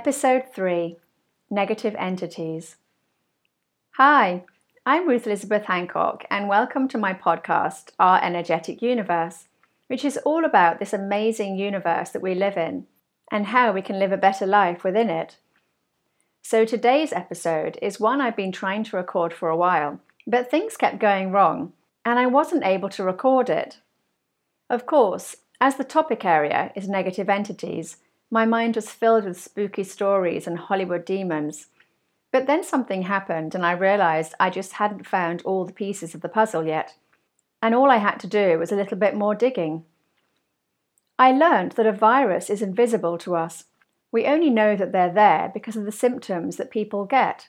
Episode 3 Negative Entities. Hi, I'm Ruth Elizabeth Hancock, and welcome to my podcast, Our Energetic Universe, which is all about this amazing universe that we live in and how we can live a better life within it. So, today's episode is one I've been trying to record for a while, but things kept going wrong, and I wasn't able to record it. Of course, as the topic area is negative entities, my mind was filled with spooky stories and Hollywood demons. But then something happened, and I realized I just hadn't found all the pieces of the puzzle yet. And all I had to do was a little bit more digging. I learned that a virus is invisible to us. We only know that they're there because of the symptoms that people get.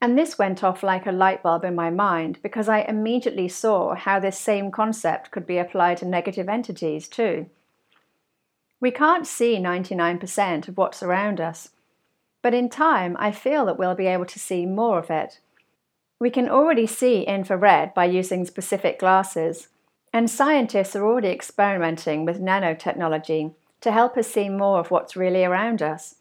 And this went off like a light bulb in my mind because I immediately saw how this same concept could be applied to negative entities too. We can't see 99% of what's around us, but in time I feel that we'll be able to see more of it. We can already see infrared by using specific glasses, and scientists are already experimenting with nanotechnology to help us see more of what's really around us,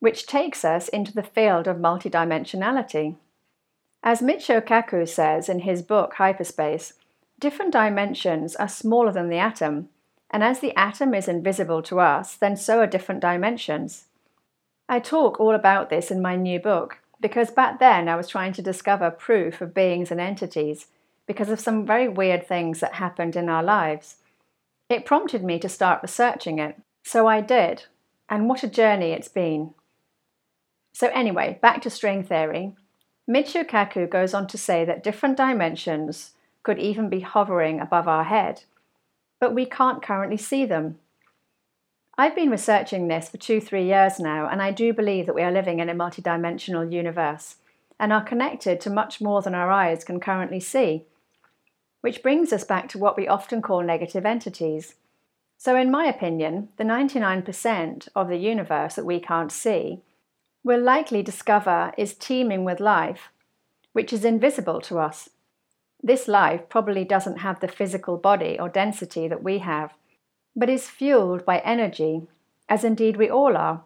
which takes us into the field of multidimensionality. As Michio Kaku says in his book Hyperspace, different dimensions are smaller than the atom and as the atom is invisible to us, then so are different dimensions. I talk all about this in my new book because back then I was trying to discover proof of beings and entities because of some very weird things that happened in our lives. It prompted me to start researching it, so I did, and what a journey it's been. So, anyway, back to string theory. Michio Kaku goes on to say that different dimensions could even be hovering above our head but we can't currently see them. I've been researching this for two, three years now, and I do believe that we are living in a multidimensional universe and are connected to much more than our eyes can currently see. Which brings us back to what we often call negative entities. So, in my opinion, the 99% of the universe that we can't see we'll likely discover is teeming with life, which is invisible to us. This life probably doesn't have the physical body or density that we have, but is fueled by energy, as indeed we all are.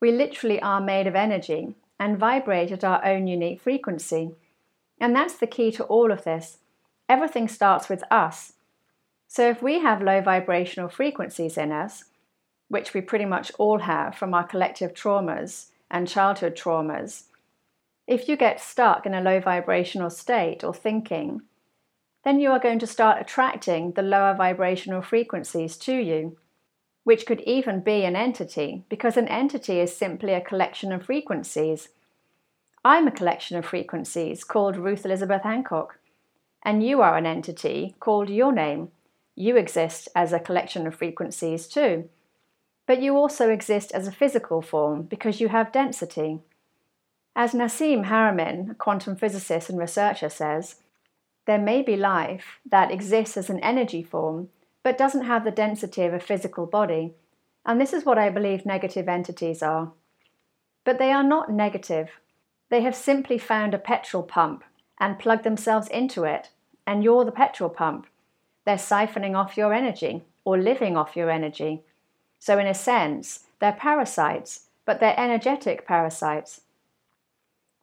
We literally are made of energy and vibrate at our own unique frequency. And that's the key to all of this. Everything starts with us. So if we have low vibrational frequencies in us, which we pretty much all have from our collective traumas and childhood traumas, if you get stuck in a low vibrational state or thinking, then you are going to start attracting the lower vibrational frequencies to you, which could even be an entity, because an entity is simply a collection of frequencies. I'm a collection of frequencies called Ruth Elizabeth Hancock, and you are an entity called your name. You exist as a collection of frequencies too. But you also exist as a physical form because you have density. As Nassim Haramein, a quantum physicist and researcher, says, there may be life that exists as an energy form but doesn't have the density of a physical body, and this is what I believe negative entities are. But they are not negative. They have simply found a petrol pump and plugged themselves into it, and you're the petrol pump. They're siphoning off your energy or living off your energy. So, in a sense, they're parasites, but they're energetic parasites.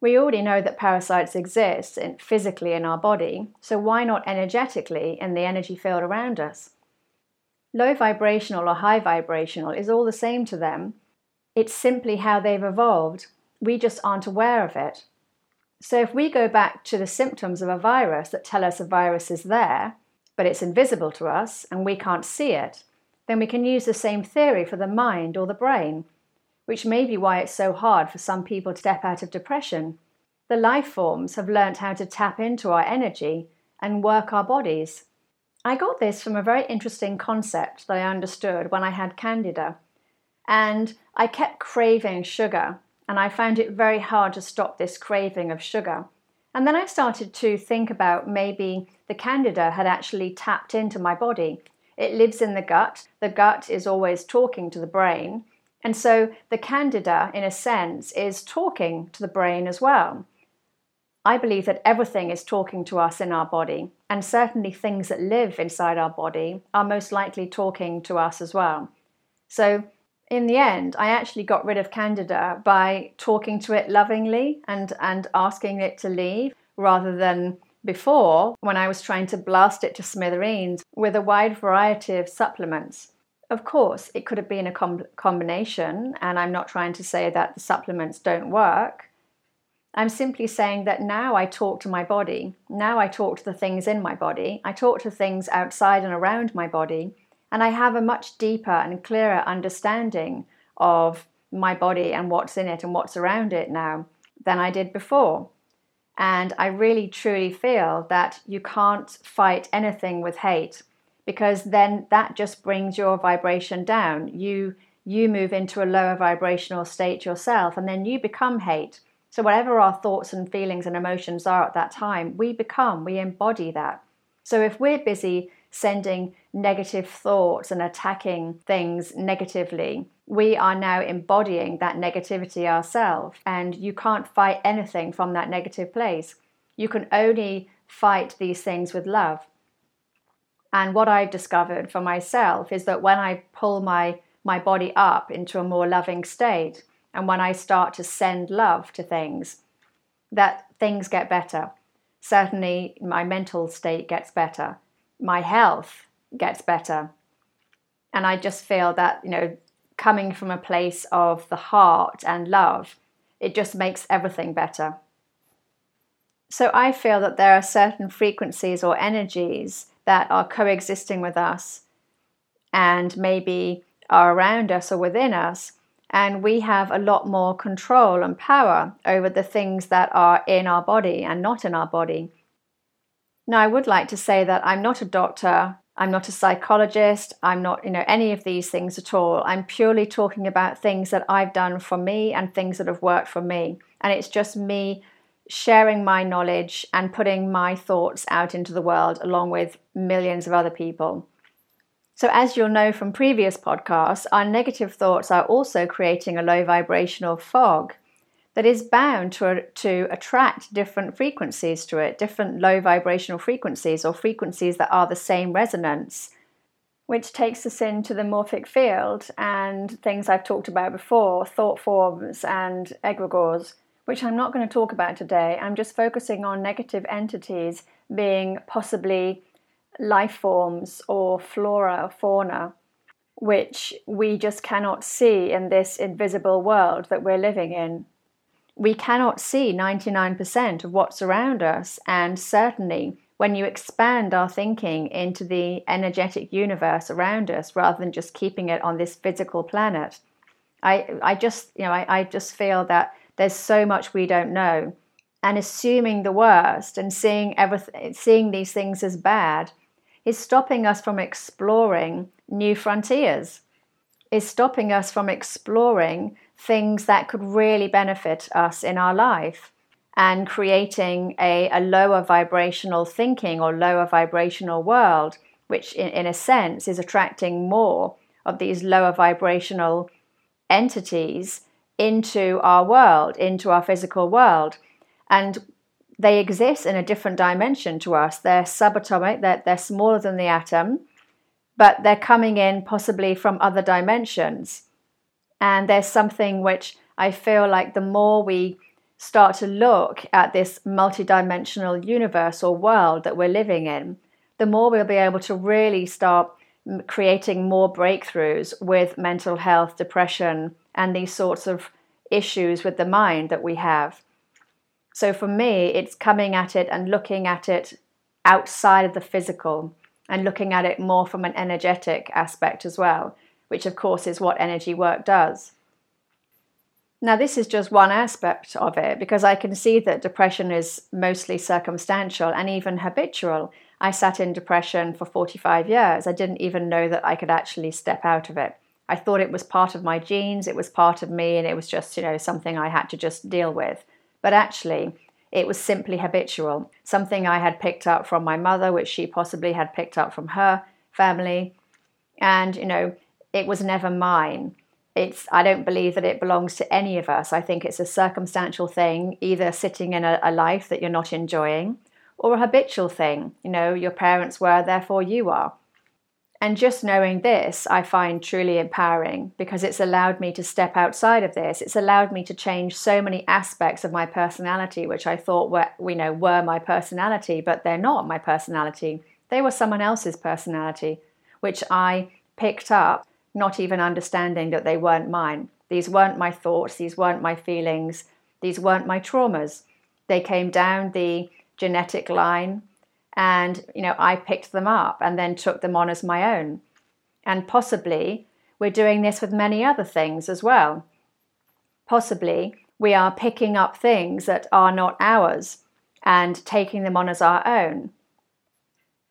We already know that parasites exist in, physically in our body, so why not energetically in the energy field around us? Low vibrational or high vibrational is all the same to them. It's simply how they've evolved. We just aren't aware of it. So, if we go back to the symptoms of a virus that tell us a virus is there, but it's invisible to us and we can't see it, then we can use the same theory for the mind or the brain which may be why it's so hard for some people to step out of depression. The life forms have learnt how to tap into our energy and work our bodies. I got this from a very interesting concept that I understood when I had candida. And I kept craving sugar, and I found it very hard to stop this craving of sugar. And then I started to think about maybe the candida had actually tapped into my body. It lives in the gut. The gut is always talking to the brain. And so the candida, in a sense, is talking to the brain as well. I believe that everything is talking to us in our body, and certainly things that live inside our body are most likely talking to us as well. So, in the end, I actually got rid of Candida by talking to it lovingly and, and asking it to leave rather than before when I was trying to blast it to smithereens with a wide variety of supplements. Of course, it could have been a com- combination, and I'm not trying to say that the supplements don't work. I'm simply saying that now I talk to my body. Now I talk to the things in my body. I talk to things outside and around my body and I have a much deeper and clearer understanding of my body and what's in it and what's around it now than I did before. And I really truly feel that you can't fight anything with hate because then that just brings your vibration down. You you move into a lower vibrational state yourself and then you become hate. So whatever our thoughts and feelings and emotions are at that time, we become, we embody that. So if we're busy sending negative thoughts and attacking things negatively, we are now embodying that negativity ourselves. And you can't fight anything from that negative place. You can only fight these things with love. And what I've discovered for myself is that when I pull my, my body up into a more loving state, and when I start to send love to things, that things get better. Certainly, my mental state gets better my health gets better. And I just feel that, you know, coming from a place of the heart and love, it just makes everything better. So I feel that there are certain frequencies or energies that are coexisting with us and maybe are around us or within us. And we have a lot more control and power over the things that are in our body and not in our body. Now, I would like to say that I'm not a doctor. I'm not a psychologist. I'm not, you know, any of these things at all. I'm purely talking about things that I've done for me and things that have worked for me. And it's just me sharing my knowledge and putting my thoughts out into the world along with millions of other people. So, as you'll know from previous podcasts, our negative thoughts are also creating a low vibrational fog that is bound to, to attract different frequencies to it, different low vibrational frequencies or frequencies that are the same resonance, which takes us into the morphic field and things I've talked about before, thought forms and egregores, which I'm not going to talk about today. I'm just focusing on negative entities being possibly life forms or flora or fauna which we just cannot see in this invisible world that we're living in we cannot see 99% of what's around us. And certainly, when you expand our thinking into the energetic universe around us rather than just keeping it on this physical planet, I, I just, you know, I, I just feel that there's so much we don't know. And assuming the worst and seeing everything, seeing these things as bad is stopping us from exploring new frontiers, is stopping us from exploring things that could really benefit us in our life and creating a, a lower vibrational thinking or lower vibrational world, which in, in a sense is attracting more of these lower vibrational entities into our world, into our physical world. And they exist in a different dimension to us. They're subatomic, they're, they're smaller than the atom, but they're coming in possibly from other dimensions. And there's something which I feel like the more we start to look at this multidimensional universe or world that we're living in, the more we'll be able to really start creating more breakthroughs with mental health, depression, and these sorts of issues with the mind that we have. So for me, it's coming at it and looking at it outside of the physical and looking at it more from an energetic aspect as well which of course is what energy work does. Now, this is just one aspect of it because I can see that depression is mostly circumstantial and even habitual. I sat in depression for 45 years. I didn't even know that I could actually step out of it. I thought it was part of my genes, it was part of me, and it was just, you know, something I had to just deal with. But actually, it was simply habitual, something I had picked up from my mother, which she possibly had picked up from her family. And, you know, it was never mine. It's, I don't believe that it belongs to any of us. I think it's a circumstantial thing, either sitting in a, a life that you're not enjoying or a habitual thing. You know, your parents were, therefore you are. And just knowing this, I find truly empowering because it's allowed me to step outside of this. It's allowed me to change so many aspects of my personality, which I thought were, you know, were my personality, but they're not my personality. They were someone else's personality, which I picked up, not even understanding that they weren't mine. These weren't my thoughts, these weren't my feelings, these weren't my traumas. They came down the genetic line and you know I picked them up and then took them on as my own. And possibly we're doing this with many other things as well. Possibly we are picking up things that are not ours and taking them on as our own.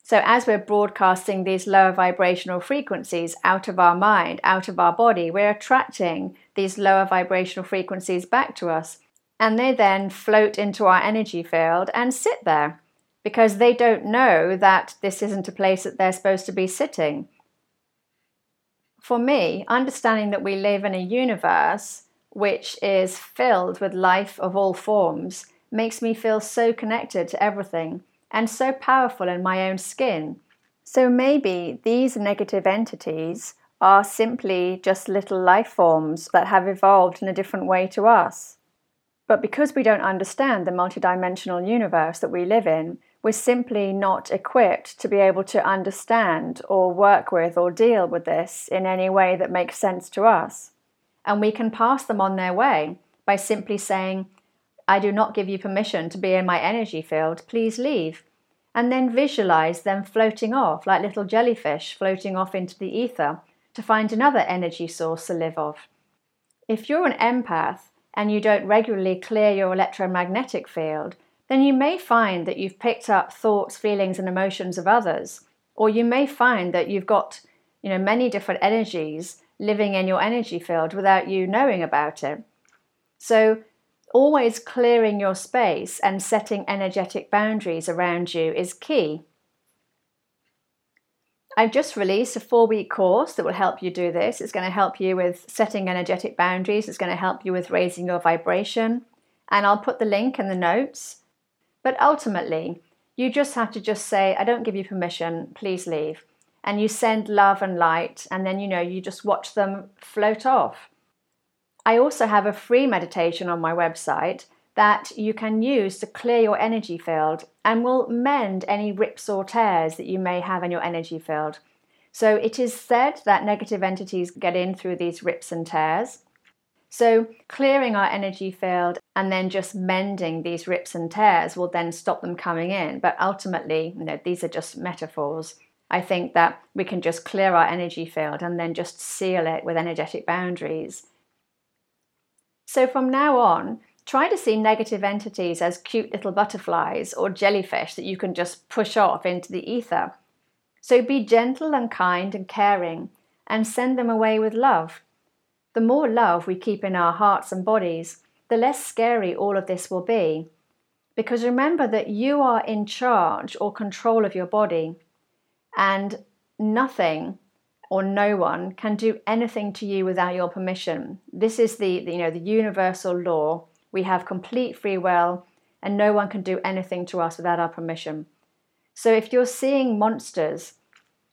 So, as we're broadcasting these lower vibrational frequencies out of our mind, out of our body, we're attracting these lower vibrational frequencies back to us. And they then float into our energy field and sit there because they don't know that this isn't a place that they're supposed to be sitting. For me, understanding that we live in a universe which is filled with life of all forms makes me feel so connected to everything and so powerful in my own skin. So maybe these negative entities are simply just little life forms that have evolved in a different way to us. But because we don't understand the multidimensional universe that we live in, we're simply not equipped to be able to understand or work with or deal with this in any way that makes sense to us. And we can pass them on their way by simply saying, I do not give you permission to be in my energy field, please leave. And then visualize them floating off like little jellyfish floating off into the ether to find another energy source to live off. If you're an empath and you don't regularly clear your electromagnetic field, then you may find that you've picked up thoughts, feelings, and emotions of others. Or you may find that you've got, you know, many different energies living in your energy field without you knowing about it. So always clearing your space and setting energetic boundaries around you is key. I've just released a four week course that will help you do this. It's going to help you with setting energetic boundaries, it's going to help you with raising your vibration. And I'll put the link in the notes. But ultimately, you just have to just say, I don't give you permission, please leave. And you send love and light, and then you know, you just watch them float off. I also have a free meditation on my website that you can use to clear your energy field and will mend any rips or tears that you may have in your energy field. So it is said that negative entities get in through these rips and tears. So, clearing our energy field and then just mending these rips and tears will then stop them coming in. But ultimately, you know, these are just metaphors. I think that we can just clear our energy field and then just seal it with energetic boundaries. So, from now on, try to see negative entities as cute little butterflies or jellyfish that you can just push off into the ether. So, be gentle and kind and caring and send them away with love. The more love we keep in our hearts and bodies, the less scary all of this will be. Because remember that you are in charge or control of your body, and nothing or no one can do anything to you without your permission. This is the, you know the universal law. We have complete free will and no one can do anything to us without our permission. So if you're seeing monsters,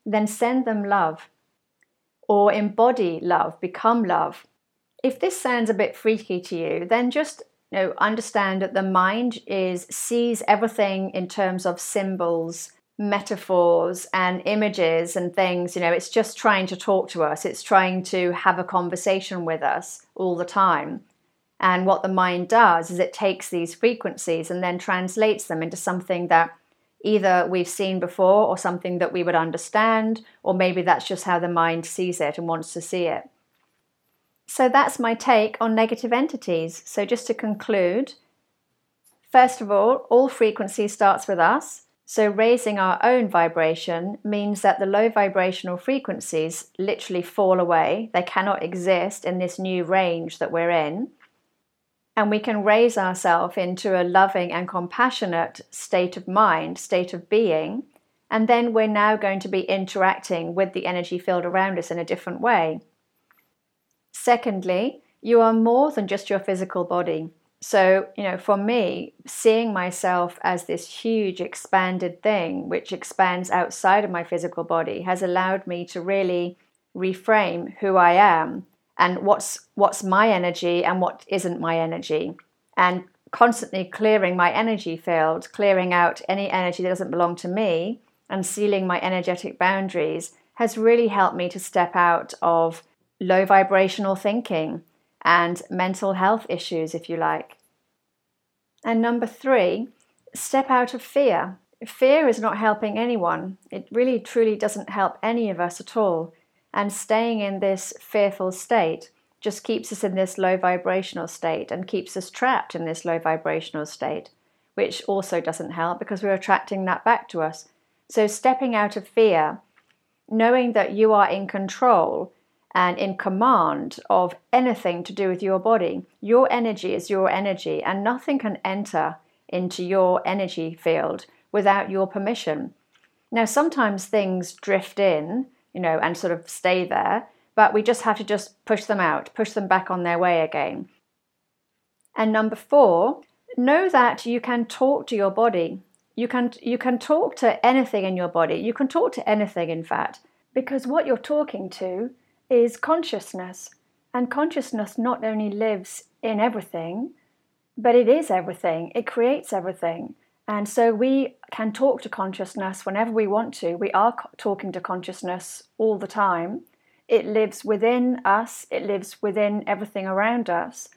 then send them love or embody love, become love. If this sounds a bit freaky to you, then just you know, understand that the mind is sees everything in terms of symbols, metaphors, and images and things. You know, it's just trying to talk to us. It's trying to have a conversation with us all the time. And what the mind does is it takes these frequencies and then translates them into something that either we've seen before or something that we would understand, or maybe that's just how the mind sees it and wants to see it. So that's my take on negative entities. So just to conclude, first of all, all frequency starts with us. So raising our own vibration means that the low vibrational frequencies literally fall away. They cannot exist in this new range that we're in and we can raise ourselves into a loving and compassionate state of mind, state of being, and then we're now going to be interacting with the energy field around us in a different way. Secondly, you are more than just your physical body. So, you know, for me, seeing myself as this huge expanded thing, which expands outside of my physical body, has allowed me to really reframe who I am and what's what's my energy and what isn't my energy. And constantly clearing my energy field, clearing out any energy that doesn't belong to me, and sealing my energetic boundaries has really helped me to step out of low vibrational thinking and mental health issues, if you like. And number three, step out of fear. Fear is not helping anyone. It really, truly doesn't help any of us at all. And staying in this fearful state just keeps us in this low vibrational state and keeps us trapped in this low vibrational state, which also doesn't help because we're attracting that back to us. So, stepping out of fear, knowing that you are in control and in command of anything to do with your body. Your energy is your energy, and nothing can enter into your energy field without your permission. Now, sometimes things drift in, you know, and sort of stay there, but we just have to just push them out, push them back on their way again. And number four, know that you can talk to your body. You can you can talk to anything in your body. You can talk to anything, in fact, because what you're talking to is consciousness. And consciousness not only lives in everything, but it is everything, it creates everything. And so we can talk to consciousness whenever we want to. We are talking to consciousness all the time. It lives within us, it lives within everything around us.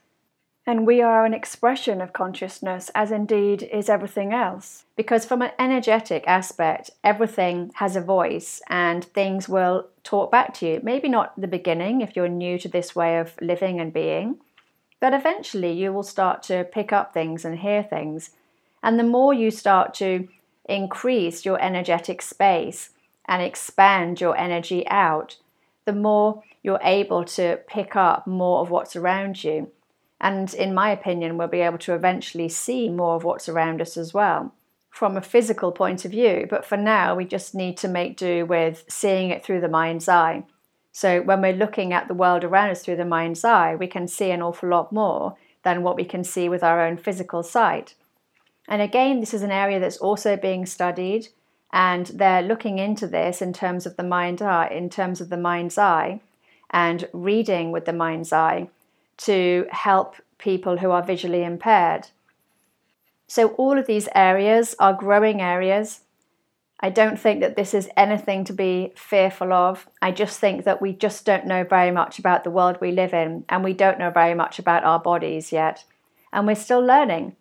And we are an expression of consciousness, as indeed is everything else. Because from an energetic aspect, everything has a voice and things will talk back to you. Maybe not the beginning if you're new to this way of living and being, but eventually you will start to pick up things and hear things. And the more you start to increase your energetic space and expand your energy out, the more you're able to pick up more of what's around you and in my opinion, we'll be able to eventually see more of what's around us as well from a physical point of view. But for now, we just need to make do with seeing it through the mind's eye. So when we're looking at the world around us through the mind's eye, we can see an awful lot more than what we can see with our own physical sight. And again, this is an area that's also being studied, and they're looking into this in terms of the mind eye, in terms of the mind's eye, and reading with the mind's eye to help people who are visually impaired. So, all of these areas are growing areas. I don't think that this is anything to be fearful of. I just think that we just don't know very much about the world we live in, and we don't know very much about our bodies yet. And we're still learning.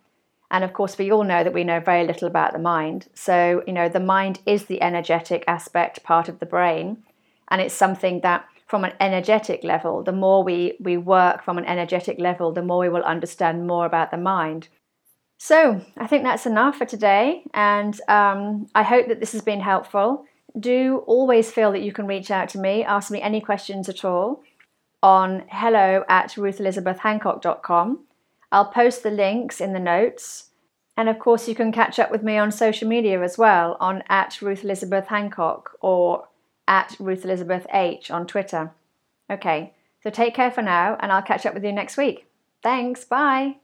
And of course, we all know that we know very little about the mind. So, you know, the mind is the energetic aspect part of the brain, and it's something that from an energetic level, the more we, we work from an energetic level, the more we will understand more about the mind. So, I think that's enough for today, and um, I hope that this has been helpful. Do always feel that you can reach out to me, ask me any questions at all on hello at ruthelizabethhancock.com. I'll post the links in the notes. And of course, you can catch up with me on social media as well on at Ruth Elizabeth Hancock or at Ruth Elizabeth H on Twitter. Okay, so take care for now, and I'll catch up with you next week. Thanks, bye.